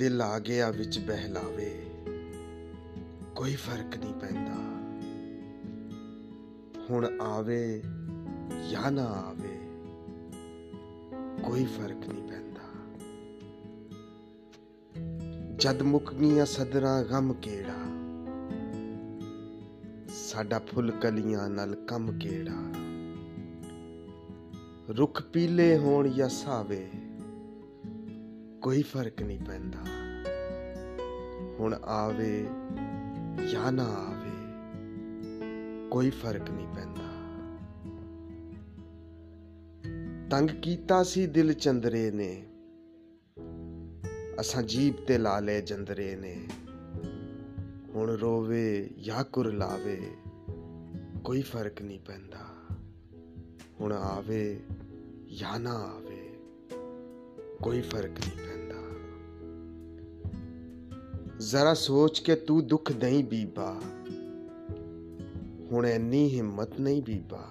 ਦਿਲ ਆ ਗਿਆ ਵਿੱਚ ਬਹਿਲਾਵੇ। ਕੋਈ ਫ਼ਰਕ ਨਹੀਂ ਪੈਂਦਾ। ਹੁਣ ਆਵੇ ਜਾਂ ਨਾ ਆਵੇ, ਕੋਈ ਫ਼ਰਕ ਨਹੀਂ ਪੈਂਦਾ। ਜਦ ਮੁੱਕ ਗਈਆਂ ਸਦਰਾਂ ਗਮ ਕਿਹੜਾ, ਸਾਡਾ ਫੁੱਲ ਕਲੀਆਂ ਨਾਲ ਕੰਮ ਕਿਹੜਾ। ਰੁੱਖ ਪੀਲੇ ਹੋਣ ਜਾਂ ਸਾਵੇ ਕੋਈ ਫ਼ਰਕ ਨਹੀਂ ਪੈਂਦਾ। ਹੁਣ ਆਵੇ ਜਾਂ ਨਾ ਆਵੇ, ਕੋਈ ਫ਼ਰਕ ਨਹੀਂ ਪੈਂਦਾ। ਤੰਗ ਕੀਤਾ ਸੀ ਦਿਲ ਚੰਦਰੇ ਨੇ, ਅਸਾਂ ਜੀਬ ਤੇ ਲਾ ਲੈ ਜੰਦਰੇ ਨੇ। ਹੁਣ ਰੋਵੇ ਜਾਂ ਕੁਰਲਾਵੇ ਕੋਈ ਫ਼ਰਕ ਨਹੀਂ ਪੈਂਦਾ। ਹੁਣ ਆਵੇ ਜਾਂ ਨਾ ਆਵੇ, ਕੋਈ ਫ਼ਰਕ ਨਹੀਂ ਪੈਂਦਾ। ਜ਼ਰਾ ਸੋਚ ਕੇ ਤੂੰ ਦੁੱਖ ਨਹੀਂ ਬੀਬਾ। ਹੁਣ ਐਨੀ ਹਿੰਮਤ ਨਹੀਂ ਬੀਬਾ।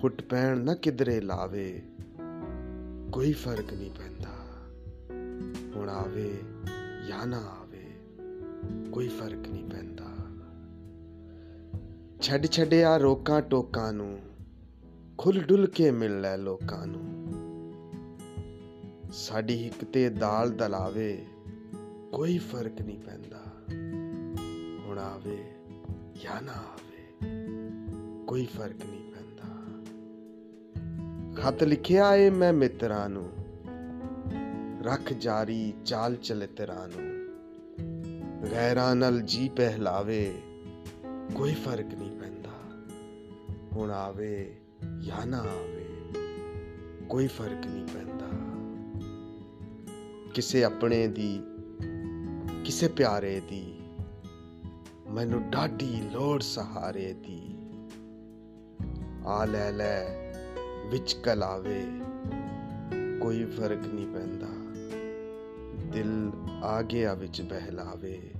ਫੁੱਟ ਪੈਣ ਨਾ ਕਿਧਰੇ ਲਾਵੇ, ਕੋਈ ਫ਼ਰਕ ਨਹੀਂ ਪੈਂਦਾ। ਹੁਣ ਆਵੇ ਜਾਂ ਨਾ ਆਵੇ, ਕੋਈ ਫ਼ਰਕ ਨਹੀਂ ਪੈਂਦਾ। ਛੱਡ ਛੱਡਿਆ ਰੋਕਾਂ ਟੋਕਾਂ ਨੂੰ ਖੁੱਲ ਡੁੱਲ ਕੇ ਮਿਲ ਲੈ ਲੋਕਾਂ ਨੂੰ। ਸਾਡੀ ਹਿੱਕ ਤੇ ਦਾਲ ਦਲਾਵੇ ਕੋਈ ਫ਼ਰਕ ਨਹੀਂ ਪੈਂਦਾ। ਹੁਣ ਆਵੇ ਜਾਂ ਨਾ ਆਵੇ, ਕੋਈ ਫ਼ਰਕ ਨਹੀਂ ਪੈਂਦਾ। ਖਤ ਲਿਖਿਆ ਏ ਮੈਂ ਮਿੱਤਰਾਂ ਨੂੰ, ਰੱਖ ਜਾਰੀ ਚਾਲ ਚਲਿਤਰਾਂ ਨੂੰ। ਗੈਰਾਂ ਨਾਲ ਜੀ ਪਹਿਲਾਵੇ, ਕੋਈ ਫ਼ਰਕ ਨਹੀਂ ਪੈਂਦਾ। ਹੁਣ ਆਵੇ ਜਾਂ ਨਾ ਆਵੇ, ਕੋਈ ਫ਼ਰਕ ਨਹੀਂ ਪੈਂਦਾ। ਕਿਸੇ ਆਪਣੇ ਦੀ ਕਿਸੇ ਪਿਆਰੇ ਦੀ, ਮੈਨੂੰ ਡਾਢੀ ਲੋੜ ਸਹਾਰੇ ਦੀ। ਆ ਲੈ ਲੈ, ਵਿੱਚ ਕਲਾਵੇ, ਕੋਈ ਫ਼ਰਕ ਨਹੀਂ ਪੈਂਦਾ। ਦਿਲ ਆ ਗਿਆ ਵਿੱਚ ਬਹਿਲਾਵੇ,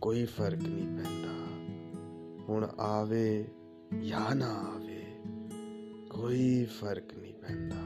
ਕੋਈ ਫ਼ਰਕ ਨਹੀਂ ਪੈਂਦਾ। ਹੁਣ ਆਵੇ ਜਾਂ ਨਾ ਆਵੇ, ਕੋਈ ਫ਼ਰਕ ਨਹੀਂ ਪੈਂਦਾ।